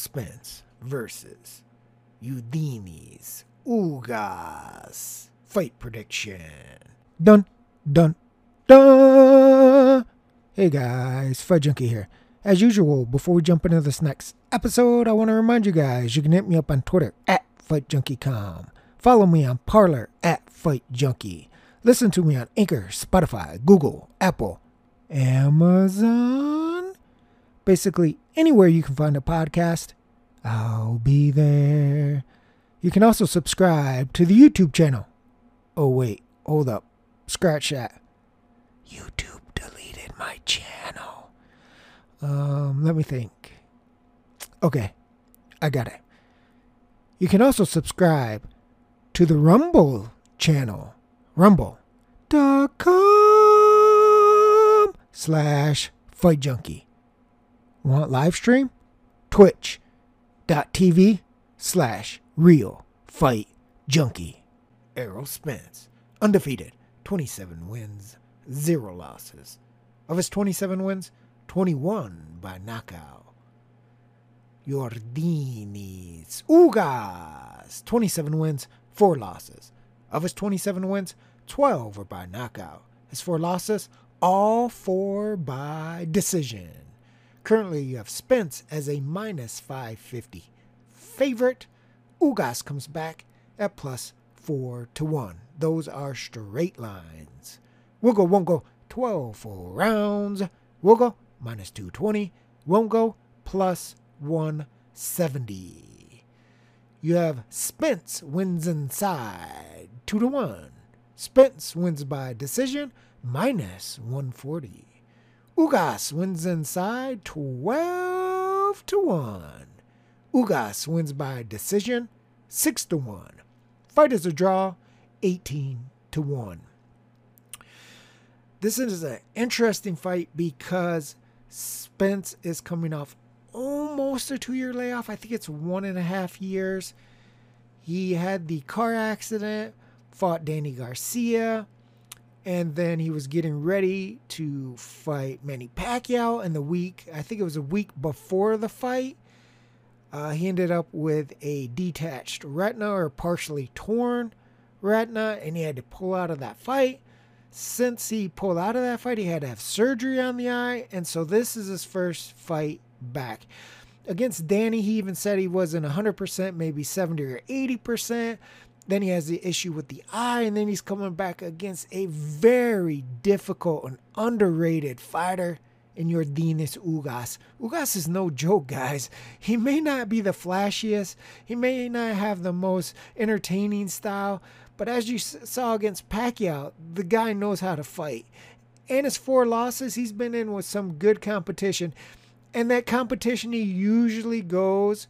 Spence versus Yordenis Ugas. Fight prediction. Dun, dun, dun. Hey guys, Fight Junkie here. As usual, before we jump into this next episode, I want to remind you guys you can hit me up on Twitter at FightJunkieCom. Follow me on Parler at FightJunkie. Listen to me on Anchor, Spotify, Google, Apple, Amazon. Basically, anywhere you can find a podcast, I'll be there. You can also subscribe to the YouTube channel. Oh, wait, hold up. Scratch that. YouTube deleted my channel. Um, let me think. Okay, I got it. You can also subscribe to the Rumble channel. Rumble.com slash Fight Junkie. Want live stream? Twitch.tv slash Real Fight Junkie. Errol Spence, undefeated, 27 wins, 0 losses. Of his 27 wins, 21 by knockout. Yordenis Ugas, 27 wins, 4 losses. Of his 27 wins, 12 were by knockout. His 4 losses, all 4 by decision. Currently, you have Spence as a minus 550 favorite. Ugas comes back at plus 4 to 1. Those are straight lines. We'll go, won't go 12 for rounds. We'll go minus 220. Won't go plus 170. You have Spence wins inside 2 to 1. Spence wins by decision minus 140. Ugas wins inside 12 to 1. Ugas wins by decision 6 to 1. Fight is a draw 18 to 1. This is an interesting fight because Spence is coming off almost a two year layoff. I think it's one and a half years. He had the car accident, fought Danny Garcia, and then he was getting ready to fight Manny Pacquiao in the week. I think it was a week before the fight. Uh, he ended up with a detached retina or partially torn retina, and he had to pull out of that fight. Since he pulled out of that fight, he had to have surgery on the eye, and so this is his first fight back. Against Danny, he even said he wasn't 100%, maybe 70 or 80%. Then he has the issue with the eye, and then he's coming back against a very difficult and underrated fighter in Yordenis Ugas. Ugas is no joke, guys. He may not be the flashiest, he may not have the most entertaining style, but as you saw against Pacquiao, the guy knows how to fight. And his four losses, he's been in with some good competition. And that competition he usually goes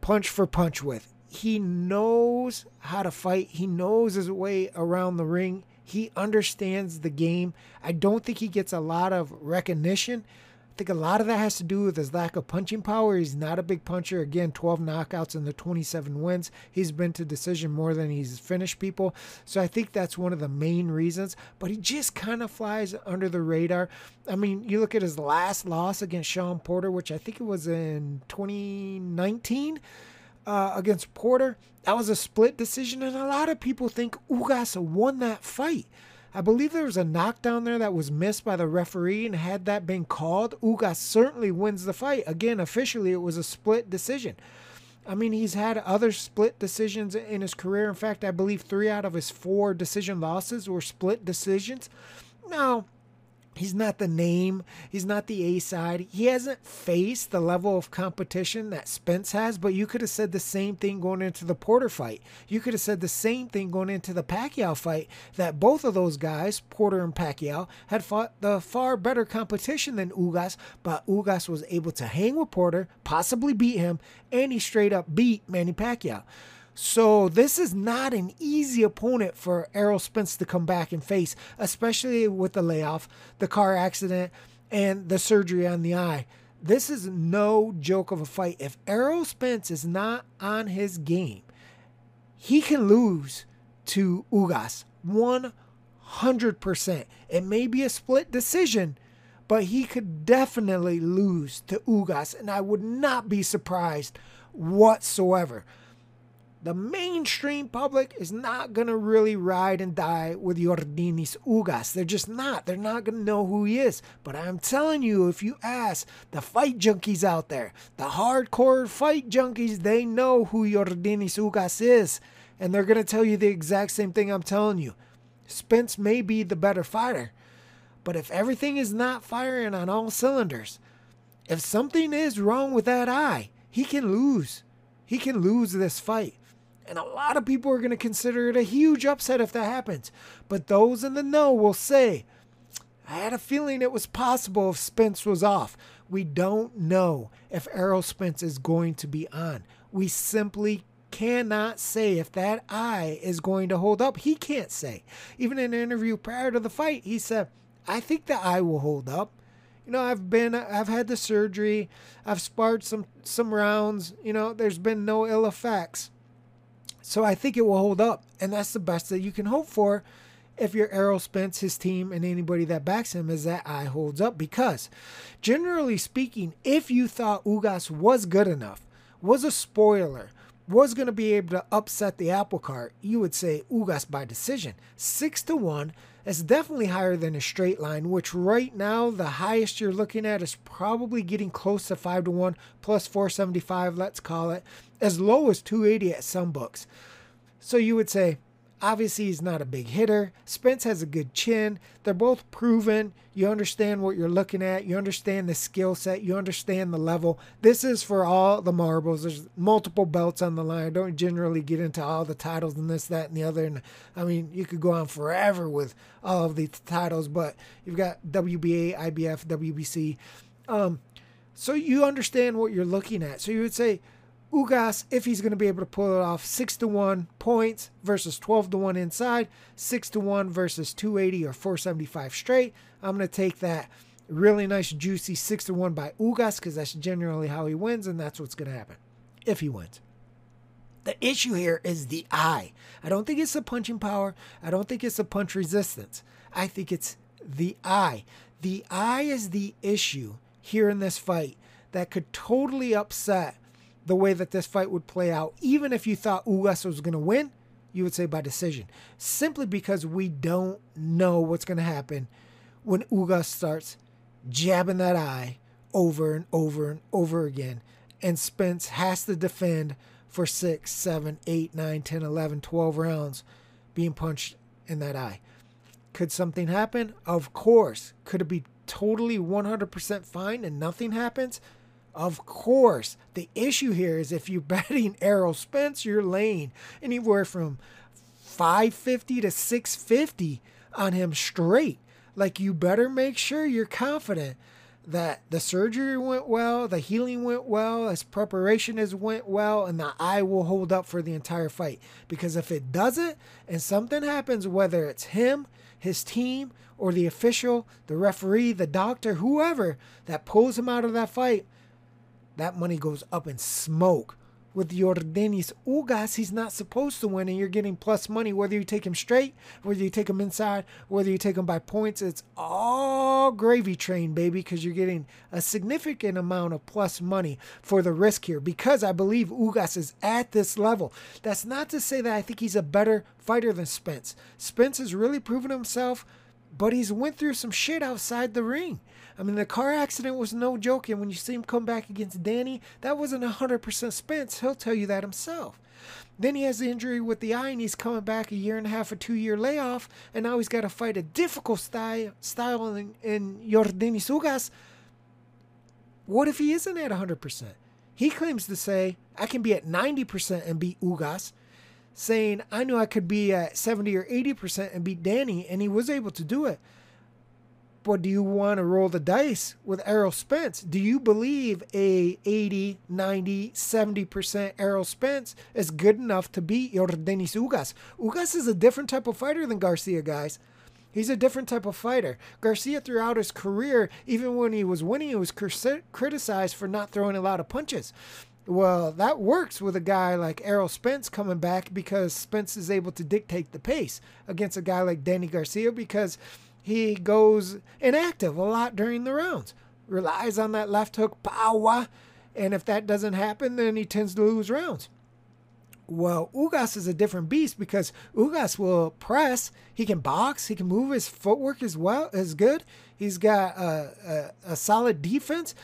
punch for punch with. He knows how to fight, he knows his way around the ring. He understands the game. I don't think he gets a lot of recognition. I think a lot of that has to do with his lack of punching power. He's not a big puncher. Again, 12 knockouts and the 27 wins. He's been to decision more than he's finished people. So I think that's one of the main reasons. But he just kind of flies under the radar. I mean, you look at his last loss against Shawn Porter, which I think it was in 2019 uh, against Porter. That was a split decision, and a lot of people think Ugas won that fight. I believe there was a knockdown there that was missed by the referee, and had that been called, Ugas certainly wins the fight. Again, officially, it was a split decision. I mean, he's had other split decisions in his career. In fact, I believe three out of his four decision losses were split decisions. Now, He's not the name. He's not the A side. He hasn't faced the level of competition that Spence has, but you could have said the same thing going into the Porter fight. You could have said the same thing going into the Pacquiao fight that both of those guys, Porter and Pacquiao, had fought the far better competition than Ugas, but Ugas was able to hang with Porter, possibly beat him, and he straight up beat Manny Pacquiao. So this is not an easy opponent for Errol Spence to come back and face, especially with the layoff, the car accident, and the surgery on the eye. This is no joke of a fight. If Errol Spence is not on his game, he can lose to Ugas 100%. It may be a split decision, but he could definitely lose to Ugas, and I would not be surprised whatsoever. The mainstream public is not going to really ride and die with Yordenis Ugas. They're just not. They're not going to know who he is. But I'm telling you, if you ask the fight junkies out there, the hardcore fight junkies, they know who Yordenis Ugas is. And they're going to tell you the exact same thing I'm telling you. Spence may be the better fighter. But if everything is not firing on all cylinders, if something is wrong with that eye, he can lose. He can lose this fight. And a lot of people are going to consider it a huge upset if that happens. But those in the know will say, I had a feeling it was possible if Spence was off. We don't know if Errol Spence is going to be on. We simply cannot say if that eye is going to hold up. He can't say. Even in an interview prior to the fight, he said, I think the eye will hold up. You know, I've been I've had the surgery. I've sparred some some rounds. You know, there's been no ill effects. So I think it will hold up, and that's the best that you can hope for if you're Errol Spence, his team, and anybody that backs him is that eye holds up. Because, generally speaking, if you thought Ugas was good enough, was a spoiler, was going to be able to upset the apple cart, you would say Ugas by decision. Six to one is definitely higher than a straight line, which right now the highest you're looking at is probably getting close to five to one plus 475, let's call it, as low as 280 at some books. So you would say Obviously, he's not a big hitter. Spence has a good chin. They're both proven. You understand what you're looking at. You understand the skill set. You understand the level. This is for all the marbles. There's multiple belts on the line. I don't generally get into all the titles and this, that, and the other. And I mean, you could go on forever with all of these titles, but you've got WBA, IBF, WBC. Um, so you understand what you're looking at. So you would say, Ugas, if he's going to be able to pull it off, 6 to 1 points versus 12 to 1 inside, 6 to 1 versus 280 or 475 straight. I'm going to take that really nice, juicy 6 to 1 by Ugas because that's generally how he wins, and that's what's going to happen if he wins. The issue here is the eye. I don't think it's the punching power. I don't think it's the punch resistance. I think it's the eye. The eye is the issue here in this fight that could totally upset the way that this fight would play out, even if you thought Ugas was going to win, you would say by decision. Simply because we don't know what's going to happen when Ugas starts jabbing that eye over and over and over again. And Spence has to defend for six, seven, eight, nine, 10, 11, 12 rounds being punched in that eye. Could something happen? Of course. Could it be totally 100% fine and nothing happens? Of course, the issue here is if you're betting Errol Spence, you're laying anywhere from 550 to 650 on him straight. Like you better make sure you're confident that the surgery went well, the healing went well, his preparation has went well, and the eye will hold up for the entire fight. Because if it doesn't, and something happens, whether it's him, his team, or the official, the referee, the doctor, whoever that pulls him out of that fight, that money goes up in smoke. With Yordenis Ugas, he's not supposed to win, and you're getting plus money whether you take him straight, whether you take him inside, whether you take him by points. It's all gravy train, baby, because you're getting a significant amount of plus money for the risk here. Because I believe Ugas is at this level. That's not to say that I think he's a better fighter than Spence. Spence has really proven himself, but he's went through some shit outside the ring. I mean, the car accident was no joke. And when you see him come back against Danny, that wasn't 100% Spence. He'll tell you that himself. Then he has the injury with the eye, and he's coming back a year and a half, a two year layoff. And now he's got to fight a difficult style, style in, in Yordenis Ugas. What if he isn't at 100%? He claims to say, I can be at 90% and beat Ugas saying I knew I could be at 70 or 80% and beat Danny, and he was able to do it. But do you want to roll the dice with Errol Spence? Do you believe a 80, 90, 70% Errol Spence is good enough to beat Yordenis Ugas? Ugas is a different type of fighter than Garcia, guys. He's a different type of fighter. Garcia, throughout his career, even when he was winning, he was criticized for not throwing a lot of punches. Well, that works with a guy like Errol Spence coming back because Spence is able to dictate the pace against a guy like Danny Garcia because he goes inactive a lot during the rounds, relies on that left hook power, and if that doesn't happen, then he tends to lose rounds. Well, Ugas is a different beast because Ugas will press. He can box. He can move. His footwork as well as good. He's got a, a, a solid defense,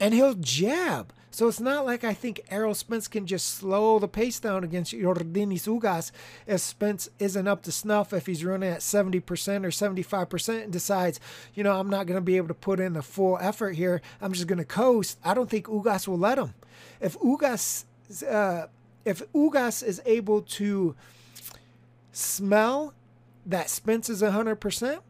and he'll jab. So it's not like I think Errol Spence can just slow the pace down against Yordenis Ugas if Spence isn't up to snuff, if he's running at 70% or 75% and decides, you know, I'm not going to be able to put in the full effort here. I'm just going to coast. I don't think Ugas will let him. If Ugas, uh, if Ugas is able to smell that Spence is 100%,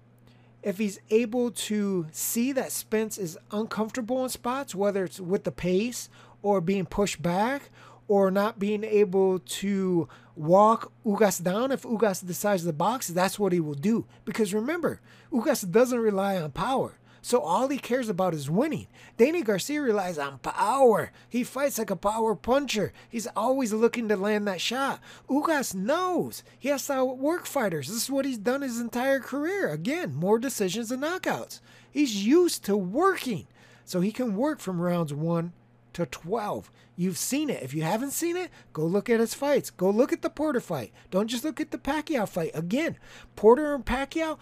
if he's able to see that Spence is uncomfortable in spots, whether it's with the pace or being pushed back or not being able to walk Ugas down, if Ugas decides to box, that's what he will do. Because remember, Ugas doesn't rely on power. So all he cares about is winning. Danny Garcia relies on power. He fights like a power puncher. He's always looking to land that shot. Ugas knows he has to work fighters. This is what he's done his entire career. Again, more decisions and knockouts. He's used to working. So he can work from rounds one to 12. You've seen it. If you haven't seen it, go look at his fights. Go look at the Porter fight. Don't just look at the Pacquiao fight. Again, Porter and Pacquiao,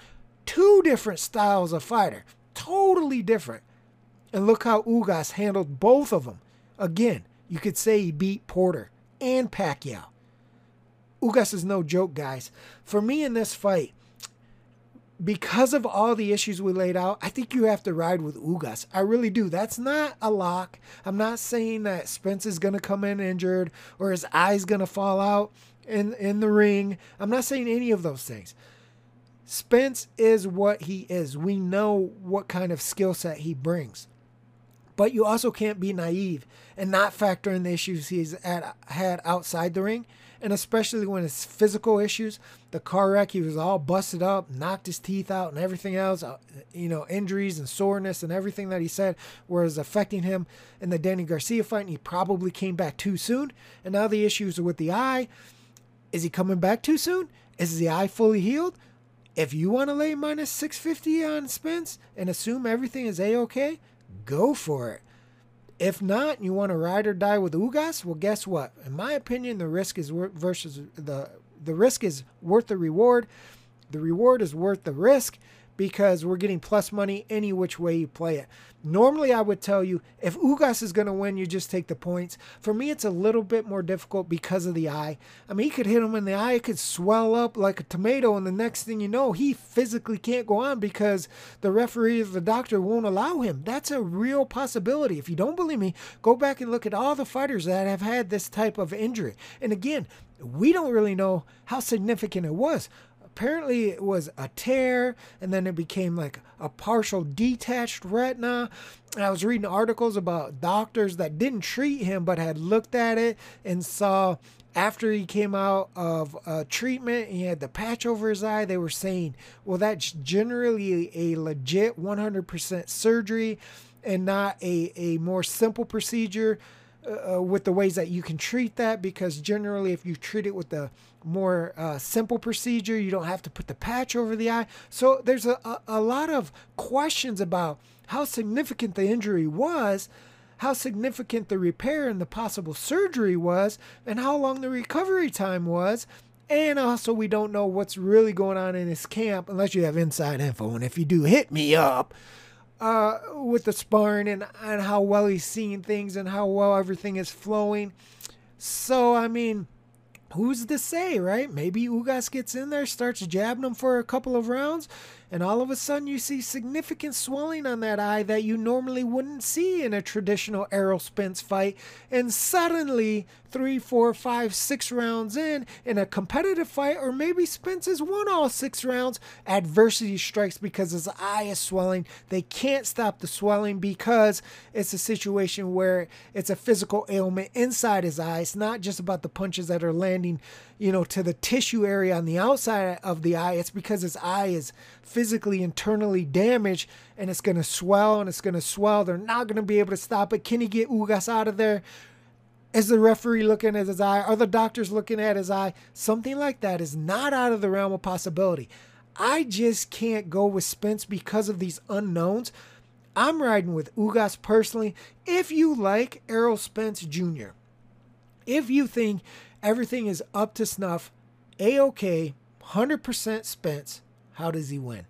two different styles of fighter totally different. And look how Ugas handled both of them. Again, you could say he beat Porter and Pacquiao. Ugas is no joke, guys. For me in this fight, because of all the issues we laid out, I think you have to ride with Ugas. I really do. That's not a lock. I'm not saying that Spence is going to come in injured or his eye's going to fall out in, in the ring. I'm not saying any of those things. Spence is what he is. We know what kind of skill set he brings. But you also can't be naive and not factor in the issues he's at, had outside the ring. And especially when it's physical issues, the car wreck, he was all busted up, knocked his teeth out, and everything else, uh, you know, injuries and soreness and everything that he said was affecting him in the Danny Garcia fight. And he probably came back too soon. And now the issues are with the eye. Is he coming back too soon? Is the eye fully healed? If you want to lay minus 650 on Spence and assume everything is a okay, go for it. If not, you want to ride or die with Ugas, well, guess what? In my opinion, the risk is versus the the risk is worth the reward. The reward is worth the risk because we're getting plus money any which way you play it. Normally, I would tell you if Ugas is going to win, you just take the points. For me, it's a little bit more difficult because of the eye. I mean, he could hit him in the eye, it could swell up like a tomato, and the next thing you know, he physically can't go on because the referee or the doctor won't allow him. That's a real possibility. If you don't believe me, go back and look at all the fighters that have had this type of injury. And again, we don't really know how significant it was apparently it was a tear and then it became like a partial detached retina. And I was reading articles about doctors that didn't treat him but had looked at it and saw after he came out of uh, treatment, and he had the patch over his eye. They were saying, well, that's generally a legit 100% surgery and not a, a more simple procedure uh, uh, with the ways that you can treat that because generally if you treat it with a more uh, simple procedure you don't have to put the patch over the eye. So there's a, a, a lot of questions about how significant the injury was how significant the repair and the possible surgery was and how long the recovery time was. And also we don't know what's really going on in his camp unless you have inside info. And if you do hit me up uh, with the sparring and, and how well he's seeing things and how well everything is flowing. So, I mean, who's to say, right? Maybe Ugas gets in there, starts jabbing him for a couple of rounds, and all of a sudden you see significant swelling on that eye that you normally wouldn't see in a traditional Errol Spence fight. And suddenly, three, four, five, six rounds in, in a competitive fight, or maybe Spence has won all six rounds, adversity strikes because his eye is swelling. They can't stop the swelling because it's a situation where it's a physical ailment inside his eye. It's not just about the punches that are landing you know, to the tissue area on the outside of the eye, it's because his eye is physically internally damaged and it's going to swell and it's going to swell. They're not going to be able to stop it. Can he get Ugas out of there? Is the referee looking at his eye? Are the doctors looking at his eye? Something like that is not out of the realm of possibility. I just can't go with Spence because of these unknowns. I'm riding with Ugas personally. If you like Errol Spence Jr., if you think everything is up to snuff, A OK, 100% Spence, how does he win?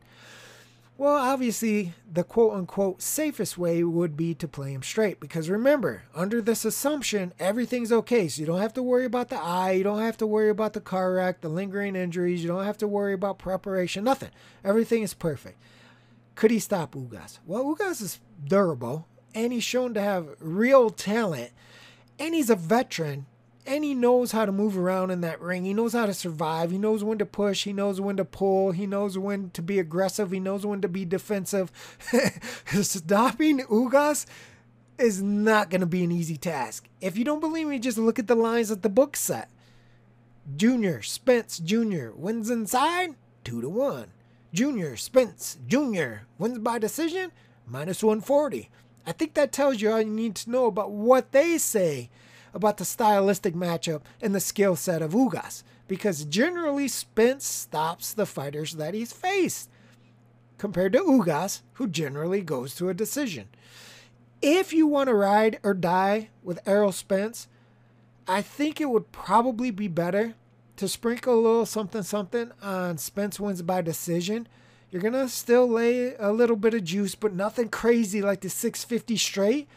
Well, obviously, the quote unquote safest way would be to play him straight because remember, under this assumption, everything's okay. So you don't have to worry about the eye, you don't have to worry about the car wreck, the lingering injuries, you don't have to worry about preparation, nothing. Everything is perfect. Could he stop Ugas? Well, Ugas is durable and he's shown to have real talent and he's a veteran and he knows how to move around in that ring. He knows how to survive. He knows when to push. He knows when to pull. He knows when to be aggressive. He knows when to be defensive. Stopping Ugas is not going to be an easy task. If you don't believe me, just look at the lines that the book set. Junior Spence Jr. wins inside, 2 to 1. Junior Spence Jr. wins by decision, minus 140. I think that tells you all you need to know about what they say about the stylistic matchup and the skill set of Ugas, because generally Spence stops the fighters that he's faced, compared to Ugas, who generally goes to a decision. If you want to ride or die with Errol Spence, I think it would probably be better to sprinkle a little something something on Spence wins by decision. You're going to still lay a little bit of juice, but nothing crazy like the 650 straight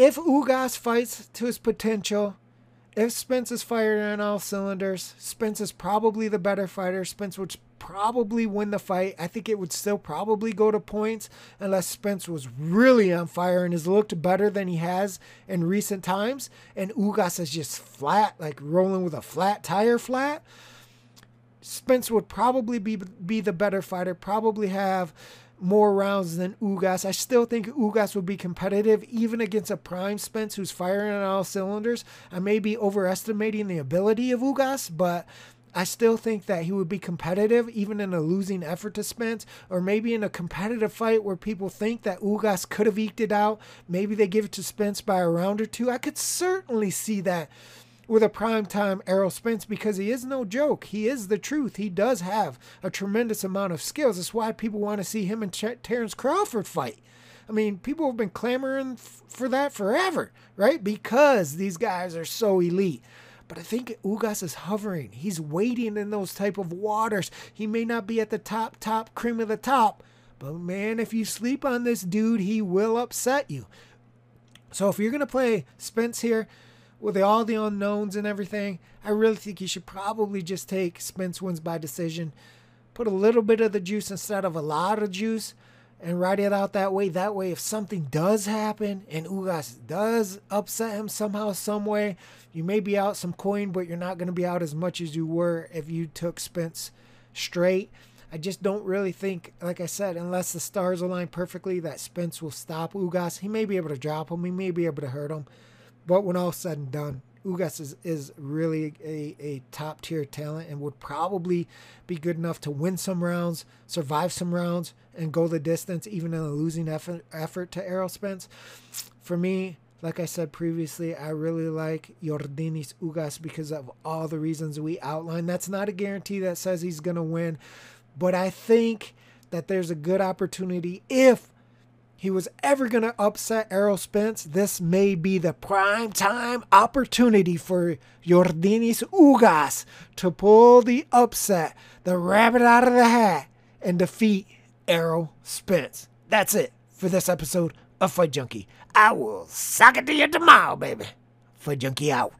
if Ugas fights to his potential, if Spence is firing on all cylinders, Spence is probably the better fighter. Spence would probably win the fight. I think it would still probably go to points unless Spence was really on fire and has looked better than he has in recent times. And Ugas is just flat, like rolling with a flat tire flat. Spence would probably be be the better fighter, probably have more rounds than Ugas. I still think Ugas would be competitive even against a prime Spence who's firing on all cylinders. I may be overestimating the ability of Ugas, but I still think that he would be competitive even in a losing effort to Spence, or maybe in a competitive fight where people think that Ugas could have eked it out. Maybe they give it to Spence by a round or two. I could certainly see that with a primetime Errol Spence because he is no joke. He is the truth. He does have a tremendous amount of skills. That's why people want to see him and Ter- Terrence Crawford fight. I mean, people have been clamoring f- for that forever, right? Because these guys are so elite. But I think Ugas is hovering. He's waiting in those type of waters. He may not be at the top, top cream of the top, but man, if you sleep on this dude, he will upset you. So if you're gonna play Spence here, with all the unknowns and everything, I really think you should probably just take Spence wins by decision. Put a little bit of the juice instead of a lot of juice and write it out that way. That way, if something does happen and Ugas does upset him somehow, some way, you may be out some coin, but you're not going to be out as much as you were if you took Spence straight. I just don't really think, like I said, unless the stars align perfectly, that Spence will stop Ugas. He may be able to drop him, he may be able to hurt him. But when all said and done, Ugas is, is really a, a top tier talent and would probably be good enough to win some rounds, survive some rounds, and go the distance, even in a losing effort, effort to Errol Spence. For me, like I said previously, I really like Yordenis Ugas because of all the reasons we outlined. That's not a guarantee that says he's going to win, but I think that there's a good opportunity if he was ever going to upset Errol Spence, this may be the prime time opportunity for Yordenis Ugas to pull the upset, the rabbit out of the hat, and defeat Errol Spence. That's it for this episode of Fight Junkie. I will suck it to you tomorrow, baby. Fight Junkie out.